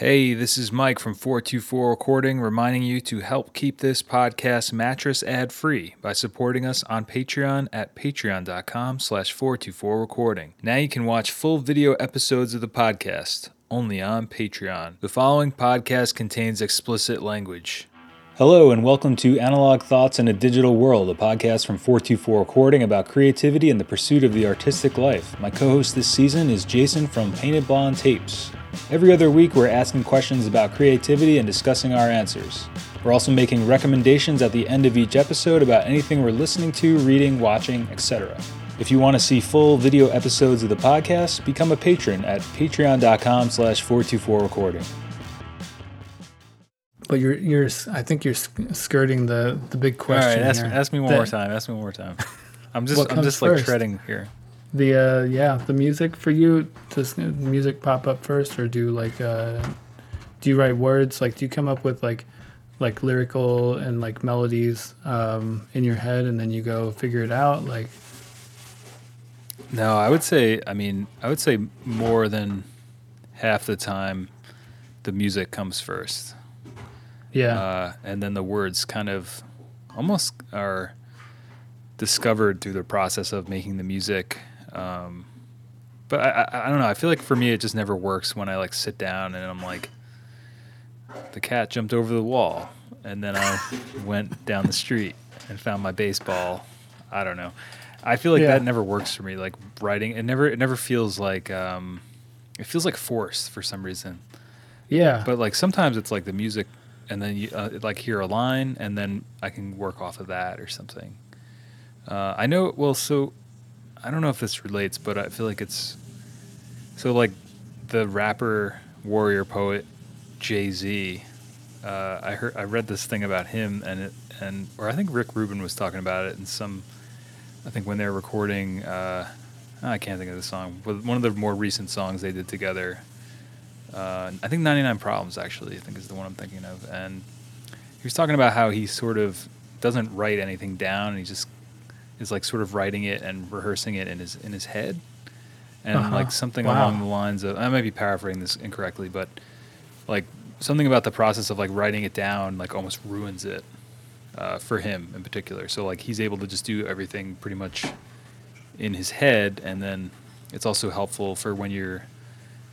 Hey, this is Mike from 424 Recording reminding you to help keep this podcast mattress ad free by supporting us on Patreon at patreon.com slash 424 Recording. Now you can watch full video episodes of the podcast only on Patreon. The following podcast contains explicit language. Hello, and welcome to Analog Thoughts in a Digital World, a podcast from 424 Recording about creativity and the pursuit of the artistic life. My co host this season is Jason from Painted Blonde Tapes. Every other week, we're asking questions about creativity and discussing our answers. We're also making recommendations at the end of each episode about anything we're listening to, reading, watching, etc. If you want to see full video episodes of the podcast, become a patron at patreon.com slash 424recording. But you're you're I think you're skirting the the big question. All right, ask, here. ask me one That- more time. Ask me one more time. I'm just I'm comes just like treading here. The uh yeah, the music for you does music pop up first or do like uh do you write words like do you come up with like like lyrical and like melodies um in your head and then you go figure it out like No, I would say I mean I would say more than half the time the music comes first. yeah. uh, and then the words kind of almost are discovered through the process of making the music. Um, but I, I, I don't know. I feel like for me, it just never works when I like sit down and I'm like, the cat jumped over the wall, and then I went down the street and found my baseball. I don't know. I feel like Yeah. that never works for me. Like writing, it never, it never feels like, um, it feels like forced for some reason yeah. but like sometimes it's like the music and then you uh, like hear a line and then i can work off of that or something uh, i know well so i don't know if this relates but i feel like it's so like the rapper warrior poet jay-z uh, i heard i read this thing about him and it and or i think rick rubin was talking about it in some i think when they were recording uh, i can't think of the song but one of the more recent songs they did together uh, I think 99 Problems actually, I think is the one I'm thinking of. And he was talking about how he sort of doesn't write anything down and he just is like sort of writing it and rehearsing it in his in his head. And Uh-huh. like something Wow. along the lines of I might be paraphrasing this incorrectly, but like something about the process of like writing it down like almost ruins it uh, for him in particular. So like he's able to just do everything pretty much in his head and then it's also helpful for when you're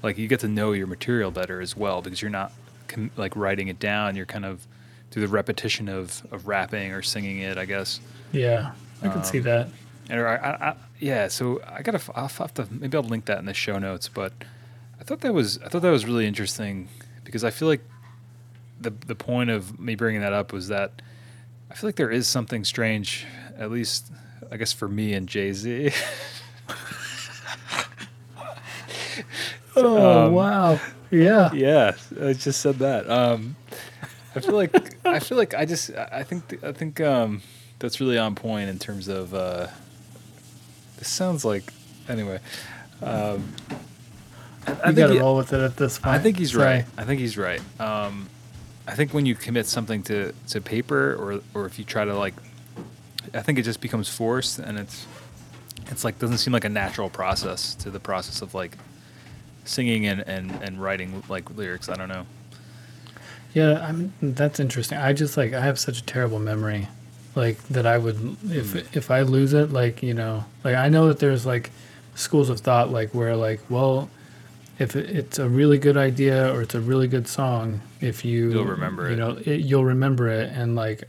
like you get to know your material better as well because you're not com- like writing it down you're kind of through the repetition of, of rapping or singing it i guess yeah. I can see um, that. and I, I, I, yeah so i gotta i'll have to maybe i'll link that in the show notes but i thought that was i thought that was really interesting because i feel like the the point of me bringing that up was that i feel like there is something strange at least i guess for me and jay-z Oh um, wow. Yeah. Yeah, I just said that. Um, I feel like I feel like I just I think I think um, that's really on point in terms of. Uh, this sounds like anyway. Um, I, I You think gotta he- roll with it at this point. I think he's Sorry. right. I think he's right. Um, I think when you commit something to, to paper, or or if you try to like, I think it just becomes forced, and it's it's like doesn't seem like a natural process to the process of like singing and, and, and writing like lyrics. I don't know. Yeah, I mean that's interesting. I just like I have such a terrible memory, like that I would if Hmm. if I lose it, like you know, like I know that there's like schools of thought like where like well, if it, it's a really good idea or it's a really good song, if you You'll remember you it. know, it, you'll remember it, and like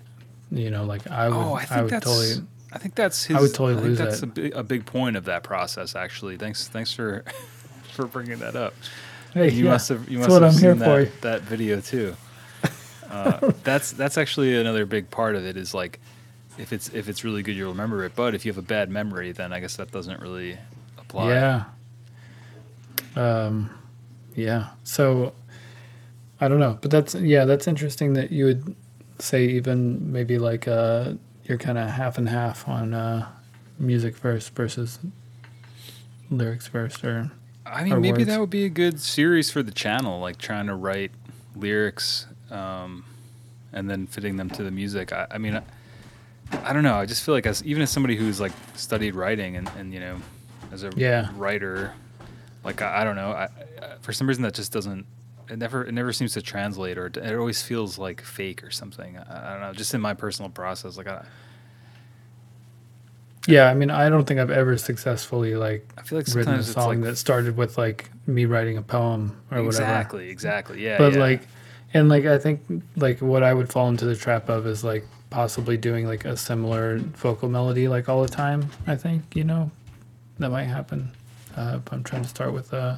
you know, like I would oh, I think would totally I think that's his. I would totally think lose that's it. a big, a big point of that process. Actually, thanks thanks for for bringing that up. hey you yeah, must have you must have I'm seen that, that video too. Uh, that's that's actually another big part of it is like if it's if it's really good you'll remember it, but if you have a bad memory then I guess that doesn't really apply. Yeah. Um, yeah. So I don't know, but that's yeah, that's interesting that you would say even maybe like uh, you're kind of half and half on uh, music first versus lyrics first, or I mean Or maybe words. that would be a good series for the channel, like trying to write lyrics um, and then fitting them to the music. I, I mean. I, I don't know. I just feel like as even as somebody who's like studied writing and, and you know, as a Yeah. writer, like I, I don't know. I, I, for some reason that just doesn't it never it never seems to translate or it, it always feels like fake or something. I, I don't know. Just in my personal process, like I, Yeah, I mean, I don't think I've ever successfully like I feel like written a song like that started with like me writing a poem or whatever. exactly, exactly, yeah. but yeah. like and like i think like what i would fall into the trap of is like possibly doing like a similar vocal melody like all the time i think you know that might happen uh, if i'm trying to start with uh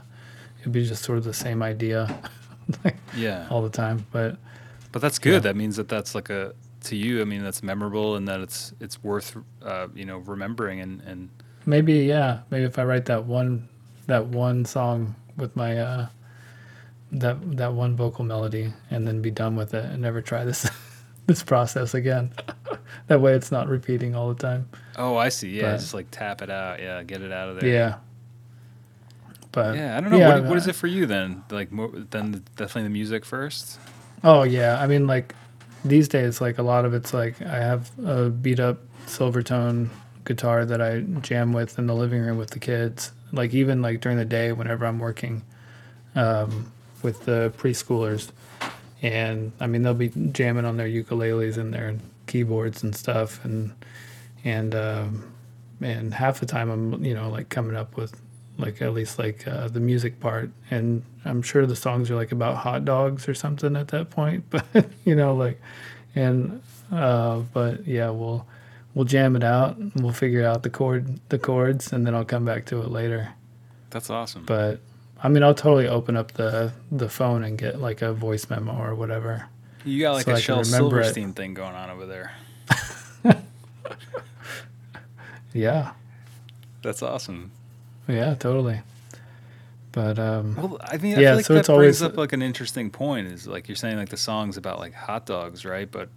it'd be just sort of the same idea yeah, all the time but but that's good. yeah. That means that that's like a to you. I mean, that's memorable and that it's it's worth uh, you know remembering and and maybe yeah maybe if i write that one that one song with my uh that that one vocal melody and then be done with it and never try this this process again that way it's not repeating all the time oh, I see. Yeah, But- just like tap it out. Yeah, get it out of there. Yeah. But Yeah, I don't know. yeah, what, what is uh, it for you then? Like, more, then definitely the music first. Oh yeah, I mean like these days, like a lot of it's like I have a beat up Silvertone guitar that I jam with in the living room with the kids. Like even like during the day, whenever I'm working um, with the preschoolers, and I mean they'll be jamming on their ukuleles and their keyboards and stuff, and and um, and half the time I'm you know like coming up with like at least like uh, the music part. And i'm sure the songs are like about hot dogs or something at that point but you know like and uh but yeah we'll we'll jam it out. And we'll figure out the chord the chords and then i'll come back to it later. That's awesome. but i mean i'll totally open up the the phone and get like a voice memo or whatever you got like so a I Shel remember it. Silverstein thing going on over there. yeah That's awesome. yeah totally but um Well, I mean, I Yeah, feel like so that it's always- up like an interesting point. Is like you're saying like the songs about like hot dogs, right? But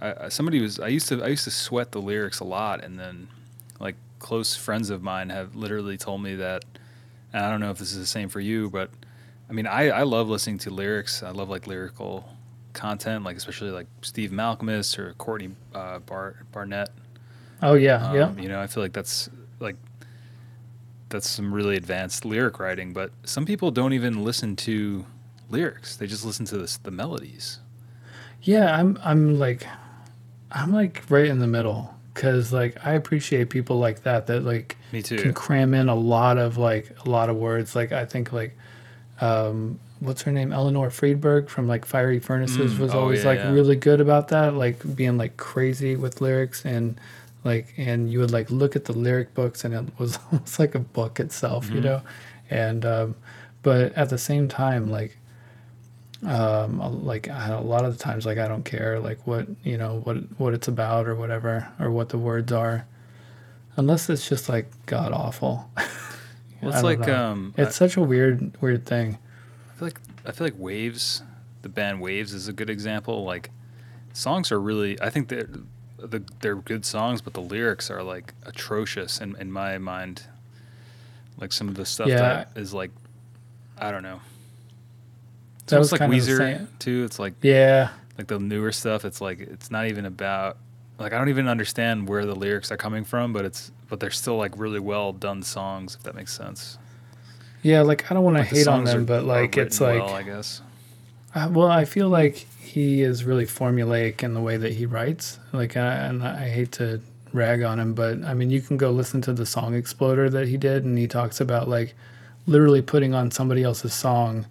I, I- somebody was I used to I used to sweat the lyrics a lot, and then like close friends of mine have literally told me that. And I don't know if this is the same for you, but I mean, I I love listening to lyrics. I love like lyrical content, like especially like Steve Malkmus or Courtney uh, Bar- Barnett. oh yeah Um, yeah You know, I feel like that's like that's some really advanced lyric writing, but some people don't even listen to lyrics. They just listen to this, the melodies. Yeah, I'm I'm like I'm like right in the middle cuz like I appreciate people like that that like Me too. can cram in a lot of like a lot of words. Like I think like um what's her name? Eleanor Friedberg from like Fiery Furnaces Mm, was oh, always yeah, like yeah. really good about that, like being like crazy with lyrics and like and you would like look at the lyric books and it was almost like a book itself, you Mhm. know. And um but at the same time like um like I- a lot of the times like I don't care like what, you know, what what it's about or whatever or what the words are unless it's just like god awful. Well, it's like um, I, It's such a weird, weird thing. I feel like I feel like Wavves, the band Wavves, is a good example. Like songs are really, I think they're the, they're good songs, but the lyrics are like atrocious in in my mind. Like some of the stuff Yeah. that is like, I don't know. It's That was like Weezer too. It's like Yeah, like the newer stuff it's like it's not even about like i don't even understand where the lyrics are coming from but it's but they're still like really well done songs if that makes sense yeah. Like I don't want to But the hate on them, are- but like it's like, well, i guess uh, well, I feel like he is really formulaic in the way that he writes. Like, I, and I hate to rag on him, but I mean, you can go listen to the song Exploder that he did, and he talks about like literally putting on somebody else's song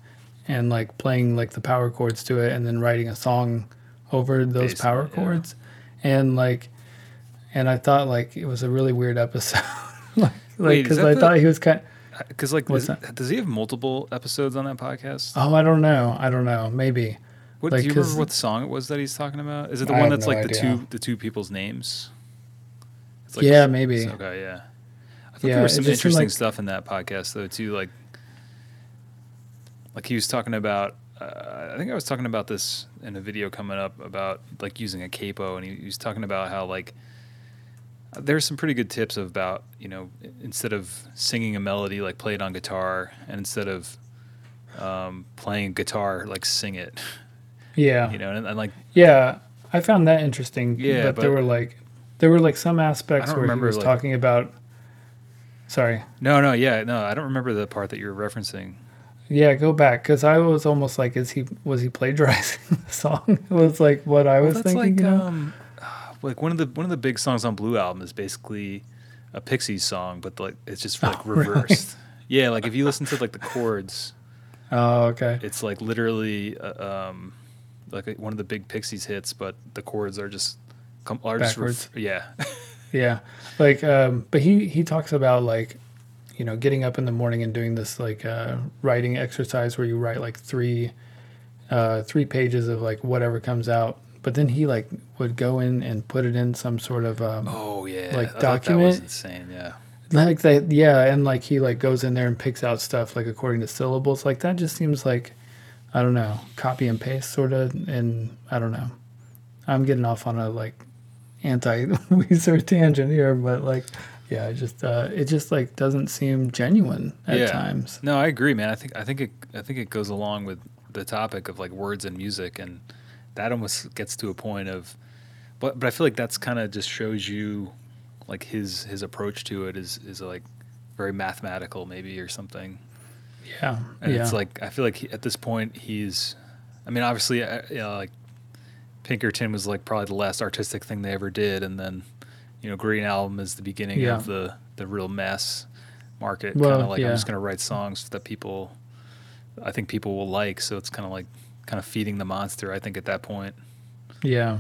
and like playing like the power chords to it, and then writing a song over those Based power it, yeah. chords, and like, and I thought like it was a really weird episode. like, because that I the- thought he was kind. because like is- does he have multiple episodes on that podcast Oh, I don't know. I don't know. Maybe. what like, do you remember what song it was that he's talking about is it the I one that's no like the two the two people's names it's Yeah, maybe. okay yeah i thought Yeah, there was some interesting like- stuff in that podcast though too like like he was talking about uh, i think i was talking about this in a video coming up about like using a capo and he, he was talking about how like there's some pretty good tips about you know instead of singing a melody like play it on guitar and instead of um, playing guitar like sing it Yeah. you know and, and like Yeah. I found that interesting. Yeah, but, there were like there were like some aspects I don't where remember, he was like- talking about. Sorry. no no yeah no i don't remember the part that you were referencing Yeah, go back because I was almost like, is he was he plagiarizing the song? it was like what I was that's thinking. like you know? um, like one of the one of the big songs on Blue album is basically a Pixies song, but like it's just like Oh, really? reversed. Yeah, like if you listen to like the chords, oh, okay. it's like literally uh, um, like a, one of the big Pixies hits, but the chords are just com- are just Backwards. ref- yeah, Yeah, like, um, but he he talks about like, you know, getting up in the morning and doing this like uh, writing exercise where you write like three, uh, three pages of like whatever comes out. But then he like would go in and put it in some sort of um, oh yeah, Like I thought that was document? insane. Yeah, like that yeah, and like he like goes in there and picks out stuff like according to syllables. Like that just seems like, I don't know, copy and paste sort of. And I don't know, I'm getting off on a like anti Weezer tangent here, but like, yeah, it just uh, it just like doesn't seem genuine at Yeah. times. no, I agree, man. I think I think it I think it goes along with the topic of like words and music, and that almost gets to a point of, but but I feel like that's kind of just shows you, like his his approach to it is is like very mathematical maybe or something. Yeah, And yeah, it's like I feel like he, at this point he's, I mean, obviously, uh, you know, like Pinkerton was like probably the last artistic thing they ever did, and then you know Green Album is the beginning Yeah. of the the real mass market. Well, kind of like yeah. I'm just gonna write songs that people, I think people will like. So it's kind of like kind of feeding the monster. I think at that point. yeah,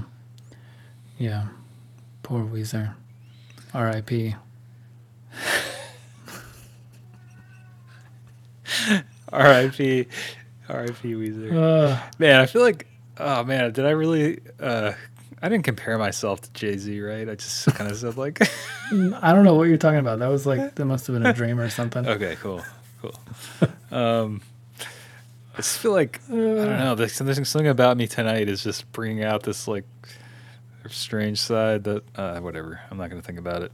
yeah. Poor Weezer. R.I.P. R.I.P. R.I.P. Weezer. Uh, Man, I feel like, oh man, did I really? uh I didn't compare myself to Jay Z, right? I just kind of said like. I don't know what you're talking about. That was like that must have been a dream or something. Okay, cool, cool. Um, I just feel like I don't know. There's, something about me tonight is just bringing out this like strange side that uh, whatever. I'm not gonna think about it.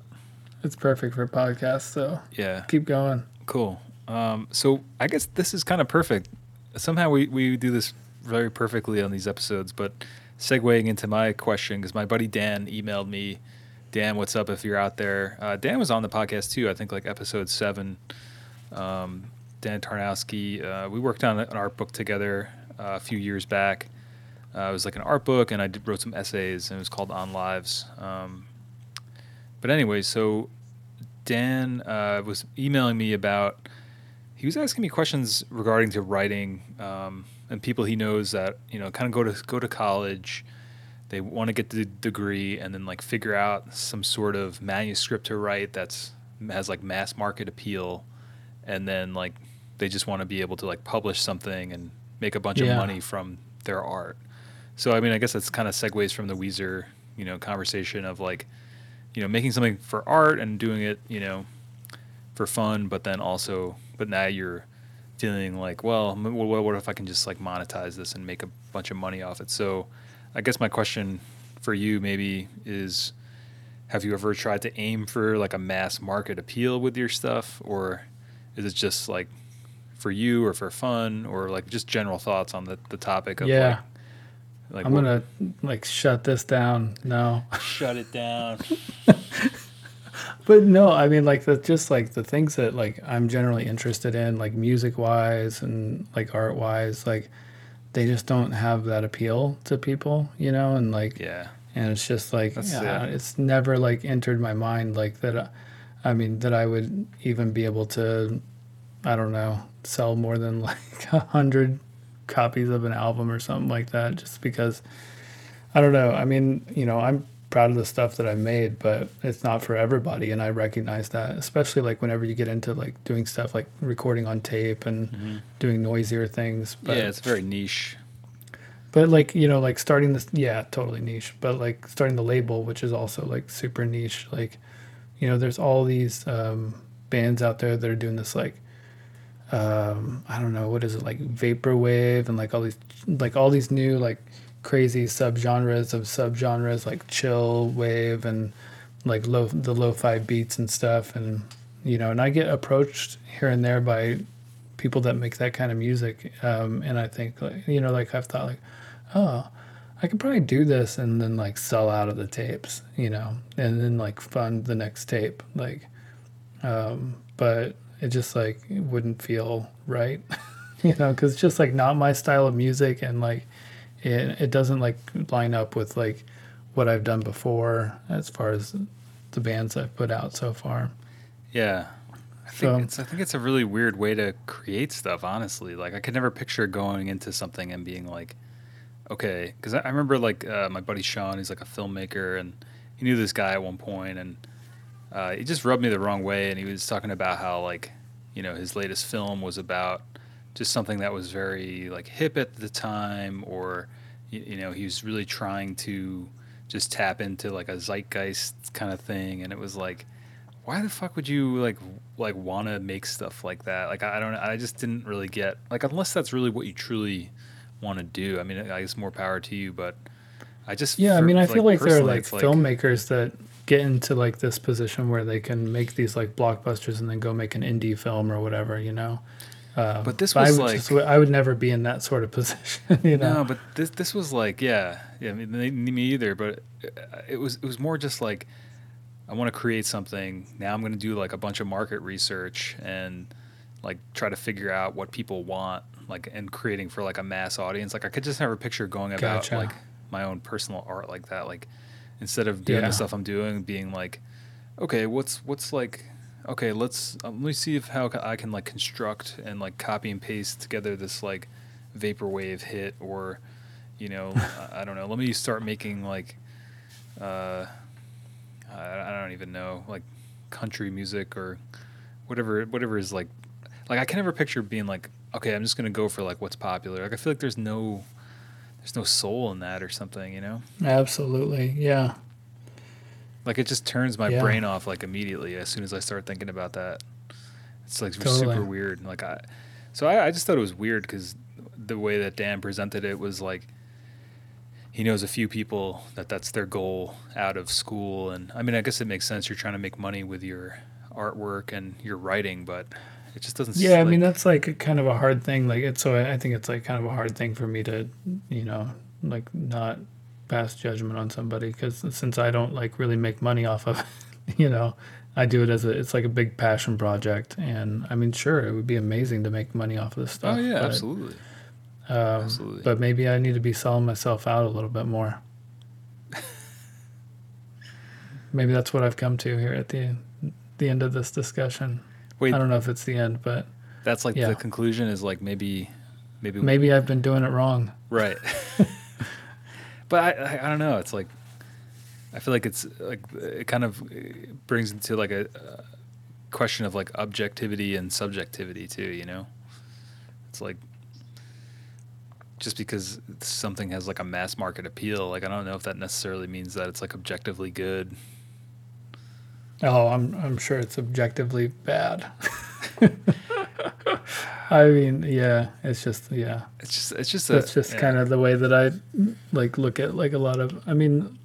It's perfect for podcasts, so Yeah, keep going. cool. Um, so I guess this is kind of perfect. Somehow we we do this very perfectly on these episodes, but segueing into my question because my buddy Dan emailed me. Dan, what's up? If you're out there, uh, Dan was on the podcast too. I think like episode seven. Um, Dan Tarnowski. Uh, we worked on an art book together uh, a few years back. Uh, it was like an art book, and I did, wrote some essays, and it was called On Lives. Um, but anyway, so Dan uh, was emailing me about. He was asking me questions regarding to writing um, and people he knows that you know kind of go to go to college. They want to get the degree and then like figure out some sort of manuscript to write that's has like mass market appeal, and then like they just want to be able to like publish something and make a bunch Yeah. of money from their art. So I mean, I guess that's kind of segues from the Weezer, you know, conversation of like, you know, making something for art and doing it, you know, for fun, but then also, but now you're feeling like, well, what, what if I can just like monetize this and make a bunch of money off it? So, I guess my question for you maybe is, have you ever tried to aim for like a mass market appeal with your stuff, or is it just like for you or for fun, or like just general thoughts on the, the topic of Yeah. like, like I'm what- gonna like shut this down. No, shut it down. but no, I mean like the just like the things that like I'm generally interested in, like music wise and like art wise, like they just don't have that appeal to people, you know, and like yeah. and it's just like That's- yeah, yeah. it's never like entered my mind like that. uh, I mean that I would even be able to, I don't know, sell more than like a hundred copies of an album or something like that, just because. I don't know. I mean, you know, I'm proud of the stuff that I've made, but it's not for everybody, and I recognize that. Especially like whenever you get into like doing stuff like recording on tape and doing noisier things. But yeah, it's very niche. but like you know, like starting this, yeah, totally niche. But like starting the label, which is also like super niche. Like, you know, there's all these um, bands out there that are doing this like, um, I don't know, what is it like vaporwave and like all these like all these new like crazy subgenres of subgenres like chill wave and like low the lo-fi beats and stuff. And you know and I get approached here and there by people that make that kind of music um, and I think like you know like I've thought like oh I could probably do this and then like sell out of the tapes you know and then like fund the next tape like um, but it just like it wouldn't feel right you know, because it's just like not my style of music, and like it it doesn't like line up with like what I've done before as far as the bands I've put out so far. Yeah. I think So- it's I think it's a really weird way to create stuff, honestly. Like I could never picture going into something and being like, okay, because I, I remember like uh, my buddy Sean, he's like a filmmaker, and he knew this guy at one point, and uh, he just rubbed me the wrong way, and he was talking about how like, you know, his latest film was about just something that was very like hip at the time, or you, you know, he was really trying to just tap into like a zeitgeist kind of thing, and it was like why the fuck would you like like want to make stuff like that? Like i don't i just didn't really get like unless that's really what you truly want to do. I mean i guess more power to you but i just Yeah, I mean, I feel like there are like filmmakers that get into like this position where they can make these like blockbusters and then go make an indie film or whatever, you know. Um, But this I was would like- just- I would never be in that sort of position, you know. no but this this was like yeah yeah I mean, me me either but uh, it was it was more just like i want to create something now i'm going to do like a bunch of market research and like try to figure out what people want like and creating for like a mass audience like i could just never picture going about Gotcha. like my own personal art like that like instead of doing Yeah. the stuff i'm doing being like okay what's what's like okay let's um, let me see if how i can like construct and like copy and paste together this like vaporwave hit or you know I- i don't know. Let me start making like uh I, I don't even know like country music or whatever whatever is like like i can never picture being like okay i'm just gonna go for like what's popular. Like i feel like there's no there's no soul in that or something you know? Absolutely, yeah. Like it just turns my Yeah. brain off like immediately as soon as I start thinking about that. It's like Totally. super weird. Like I, so I, I just thought it was weird because the way that Dan presented it was like he knows a few people that that's their goal out of school, and I mean I guess it makes sense. You're trying to make money with your artwork and your writing, but it just doesn't. Yeah, I mean that's like a kind of a hard thing. Like it's so I I think it's like kind of a hard thing for me to, you know, like not pass judgment on somebody because since I don't like really make money off of, it, you know, I do it as a it's like a big passion project. And I mean, sure, it would be amazing to make money off of this stuff. oh yeah, but, absolutely. Um, Absolutely. But maybe I need to be selling myself out a little bit more. maybe that's what I've come to here at the the end of this discussion. Wait, I don't know if it's the end, but that's like yeah. the conclusion is like maybe, maybe maybe I've been doing it wrong. Right. but I, I, I don't know. It's like I feel like it's like it kind of brings into like a, a question of like objectivity and subjectivity too. You know, it's like just because something has like a mass market appeal, like I don't know if that necessarily means that it's like objectively good. Oh, I'm I'm sure it's objectively bad. I mean, yeah, it's just yeah. It's just it's just a, That's just yeah. kind of the way that I like look at like a lot of I mean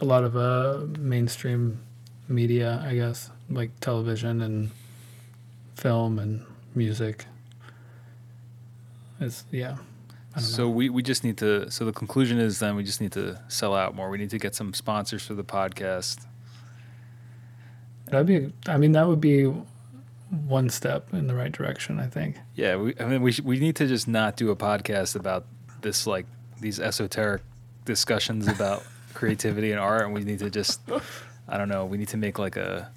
a lot of uh mainstream media, I guess, like television and film and music. It's yeah. So we, we just need to. So the conclusion is then we just need to sell out more. We need to get some sponsors for the podcast. That'd be I mean that would be one step in the right direction, I think. Yeah, we, I mean, we should, we need to just not do a podcast about this like these esoteric discussions about creativity and art, and we need to just I don't know. We need to make like a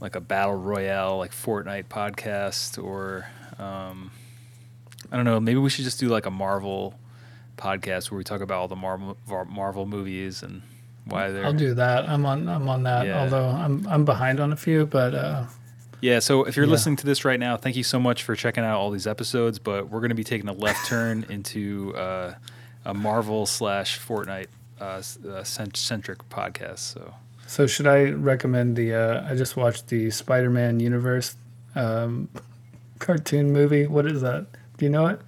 like a battle royale like Fortnite podcast, or um, I don't know. Maybe we should just do like a Marvel podcast where we talk about all the Marvel Marvel movies and why they're. I'll do that. I'm on I'm on that. Yeah. Although I'm I'm behind on a few, but uh Yeah, so if you're Yeah. listening to this right now, thank you so much for checking out all these episodes. But we're going to be taking a left turn into uh, a Marvel slash Fortnite uh, uh, centric podcast. So so should I recommend the uh I just watched the Spider-Man universe um cartoon movie. What is that? Do you know it?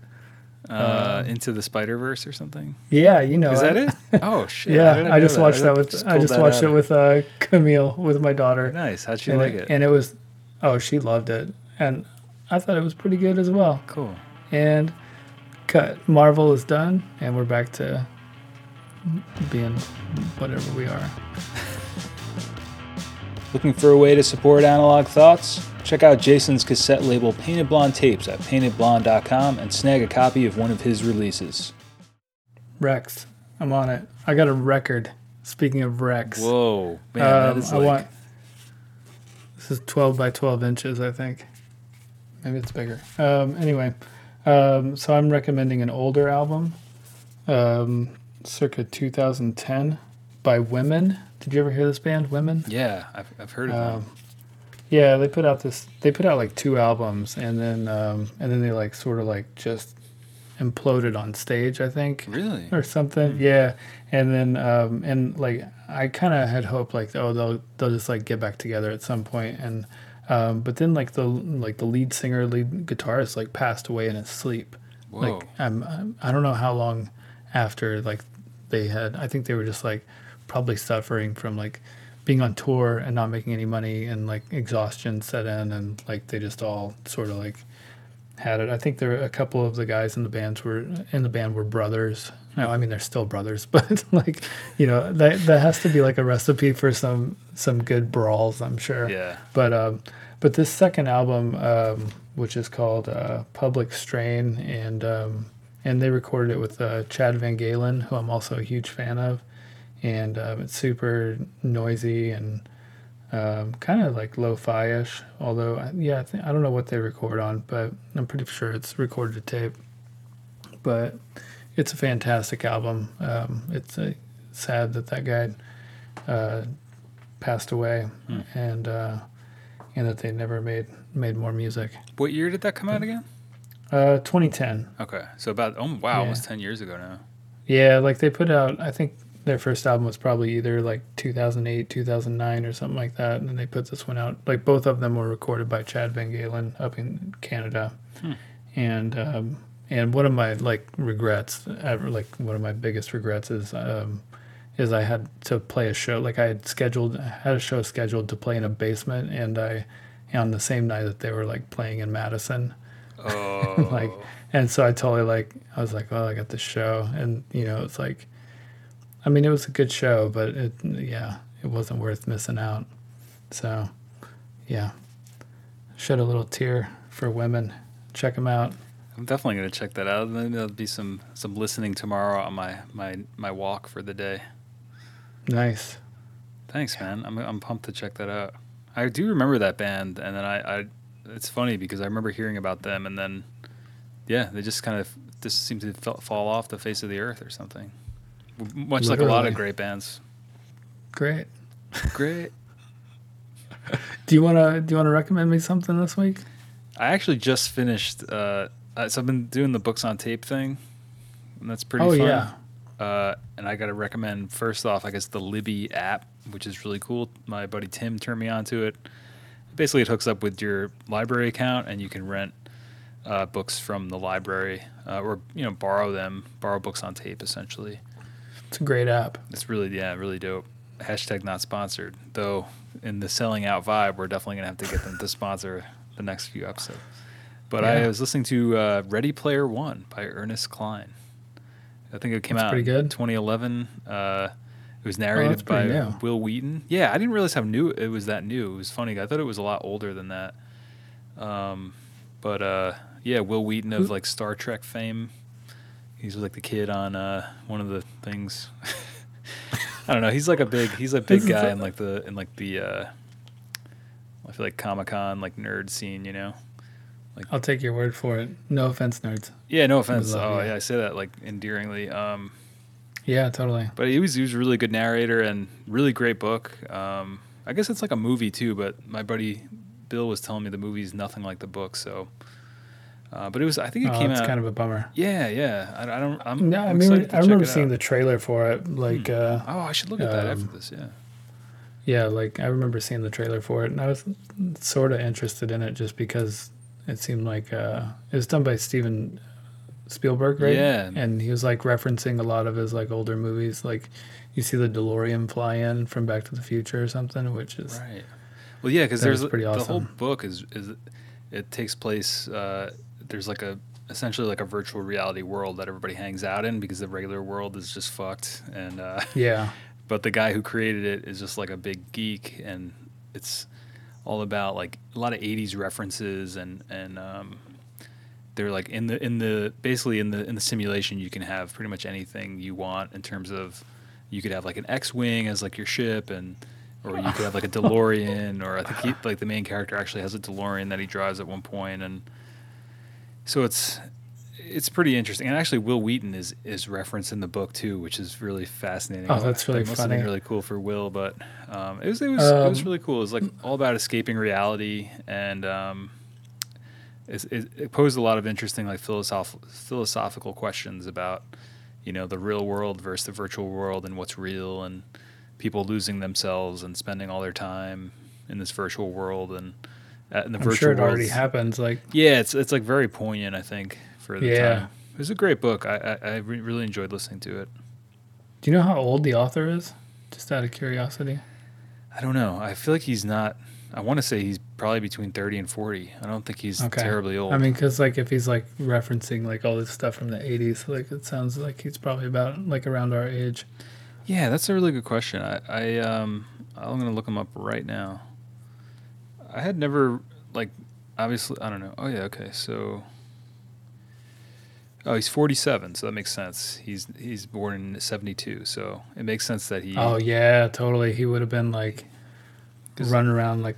uh, Um, into the Spider Verse or something. Yeah, you know Is that it? Oh shit! yeah, I know just watched that, with I just that watched it with uh Camille with my daughter. Nice. How'd she and like it, it? and it was oh, she loved it. And I thought it was pretty good as well. cool. And cut. Marvel is done, and we're back to being whatever we are. Looking for a way to support Analog Thoughts? Check out Jason's cassette label Painted Blonde Tapes at paintedblonde.com and snag a copy of one of his releases. Rex, I'm on it. I got a record. Speaking of Rex, Whoa, man, that um, is I like want. This is 12 by 12 inches, I think. Maybe it's bigger. Um, anyway, um, so I'm recommending an older album, um, circa 2010, by Women. Did you ever hear this band, Women? yeah, I've, I've heard of Um, them. yeah, they put out this. They put out like two albums, and then um, and then they like sort of like just imploded on stage. I think Really? or something. Yeah, and then um, and like I kind of had hope like oh they'll they'll just like get back together at some point, and um, but then like the like the lead singer, lead guitarist like passed away in his sleep. Whoa. Like I'm, I'm I don't know how long after like they had. I think they were just like probably suffering from like being on tour and not making any money and like exhaustion set in and like they just all sort of like had it. I think there are a couple of the guys in the bands were in the band were brothers. No, I mean they're still brothers, but like you know that that has to be like a recipe for some some good brawls, I'm sure. yeah. But um, but this second album, um, which is called uh, Public Strain, and um, and they recorded it with uh, Chad VanGaalen, who I'm also a huge fan of, and um, it's super noisy and um, kind of like lo-fi-ish. Although, I- yeah, I, think, I don't know what they record on, but I'm pretty sure it's recorded to tape. But it's a fantastic album. Um, it's uh sad that that guy uh, passed away, Hmm. and uh, and that they never made made more music. What year did that come out again? Uh, 2010. Okay, so about oh wow, Yeah. almost ten years ago now. Yeah, like they put out. I think their first album was probably either like 2008, 2009, or something like that, and then they put this one out. Like both of them were recorded by Chad VanGaalen up in Canada, Hmm. and um, and one of my like regrets, ever like one of my biggest regrets is um, is I had to play a show. Like I had scheduled, I had a show scheduled to play in a basement, and I on the same night that they were like playing in Madison. Oh, Like, and so I totally like I was like, well, I got this show, and you know, it's like, I mean, it was a good show, but it, yeah, it wasn't worth missing out. So, yeah, shed a little tear for women. Check them out. I'm definitely gonna check that out. Maybe there'll be some some listening tomorrow on my my my walk for the day. Nice. Thanks, man. I'm I'm pumped to check that out. I do remember that band, and then I, I it's funny because I remember hearing about them, and then yeah, they just kind of just seem to fall off the face of the earth or something. W- Much like a lot of great bands. Great. Great. Do you wanna do you wanna recommend me something this week? I actually just finished. Uh, uh, so I've been doing the books on tape thing, and that's pretty oh fun. yeah. Uh, and I got to recommend first off, I guess the Libby app, which is really cool. My buddy Tim turned me onto it. Basically, it hooks up with your library account, and you can rent uh, books from the library, uh, or you know, borrow them, borrow books on tape. Essentially, It's a great app. it's really yeah, really dope. Hashtag not sponsored, though. In the selling out vibe, we're definitely gonna have to get them to sponsor the next few episodes. But I was listening to uh, Ready Player One by Ernest Cline. I think it came That's out pretty good. 2011. Uh, it was that's narrated by new. Wil Wheaton. Yeah, I didn't realize how new it was. That new. It was funny. I thought it was a lot older than that. Um, but uh, yeah, Wil Wheaton of Who- like Star Trek fame. He's like the kid on uh, one of the things. I don't know. He's like a big. He's a big guy in like the in like the. Uh, I feel like Comic Con like nerd scene. You know. Like, I'll take your word for it. No offense, nerds. Yeah. No offense. Oh you. yeah, I say that like endearingly. Um, Yeah, totally. but he was he was a really good narrator and really great book. Um, I guess it's like a movie too, but my buddy Bill was telling me the movie's nothing like the book. So, uh, but it was I think it Oh, came it's out. kind of a bummer. yeah, yeah. I, I don't. I'm. No, I I'm mean, excited to I remember seeing out. the trailer for it. Like, uh, Oh, I should look at that after um, this. Yeah. yeah, like I remember seeing the trailer for it, and I was sort of interested in it just because it seemed like uh, it was done by Steven Spielberg, right? Yeah. and he was like referencing a lot of his like older movies. Like, you see the DeLorean fly in from Back to the Future or something, which is Right. Well, yeah, because there's pretty the whole book is is it takes place. Uh, there's like a essentially like a virtual reality world that everybody hangs out in because the regular world is just fucked and. Uh, yeah, but the guy who created it is just like a big geek and it's all about like a lot of '80s references and and um, they're like in the in the basically in the in the simulation you can have pretty much anything you want in terms of you could have like an X-wing as like your ship and or you could have like a DeLorean or I think he, like the main character actually has a DeLorean that he drives at one point and so it's it's pretty interesting and actually Wil Wheaton is is referenced in the book too which is really fascinating. Oh, that's really that must funny. Have been really cool for Wil, but um, it was it was it was Um, really cool. It was like all about escaping reality and um, it, it, it posed a lot of interesting like philosoph- philosophical questions about you know the real world versus the virtual world and what's real and people losing themselves and spending all their time in this virtual world and uh, in the I'm virtual sure it world already happens. Like, yeah it's it's like very poignant i think for the Yeah. time it was a great book i i, I re- really enjoyed listening to it do you know how old the author is? Just out of curiosity. i don't know i feel like he's not i want to say he's probably between 30 and 40 i don't think he's Okay. terribly old I mean, because like if he's like referencing like all this stuff from the '80s, like it sounds like he's probably about like around our age. Yeah, that's a really good question. I, I um, I'm gonna look him up right now. I had never like, obviously, I don't know. Oh yeah, okay. So, oh, he's 47, so that makes sense. He's he's born in 72, so it makes sense that he. Oh yeah, totally. He would have been like running around like,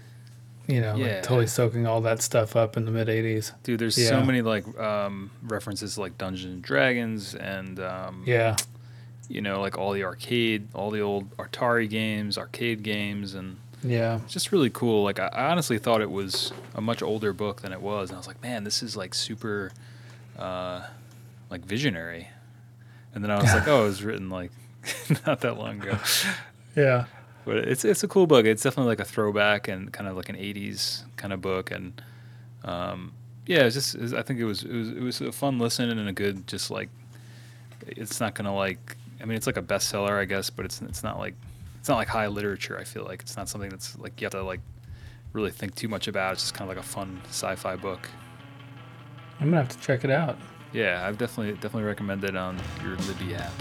you know, Yeah. like totally soaking all that stuff up in the mid '80s. Dude, there's yeah. so many like um, references to, like Dungeons and Dragons and um, Yeah, you know like all the arcade, all the old Atari games, arcade games, and yeah, It's just really cool. Like I, I honestly thought it was a much older book than it was, and I was like, man, this is like super, uh, like visionary. And then I was like, oh, it was written like not that long ago. yeah. But it's it's a cool book. It's definitely like a throwback and kind of like an '80s kind of book, and um, yeah, it's just it's, I think it was it was it was a fun listen and a good just like it's not gonna like I mean it's like a bestseller I guess, but it's it's not like it's not like high literature. I feel like it's not something that's like you have to like really think too much about. It's just kind of like a fun sci-fi book. I'm gonna have to check it out. Yeah, I've definitely definitely recommend it on your Libby app.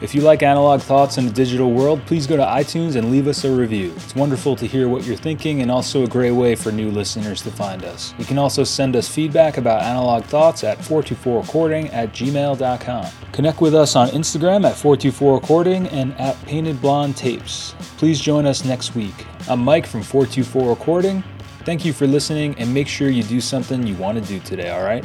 If you like analog thoughts in the digital world, please go to iTunes and leave us a review. It's wonderful to hear what you're thinking and also a great way for new listeners to find us. You can also send us feedback about analog thoughts at 424recording at gmail.com. Connect with us on Instagram at 424recording and at Painted Blonde Tapes. Please join us next week. I'm Mike from 424 Recording. Thank you for listening and make sure you do something you want to do today, all right?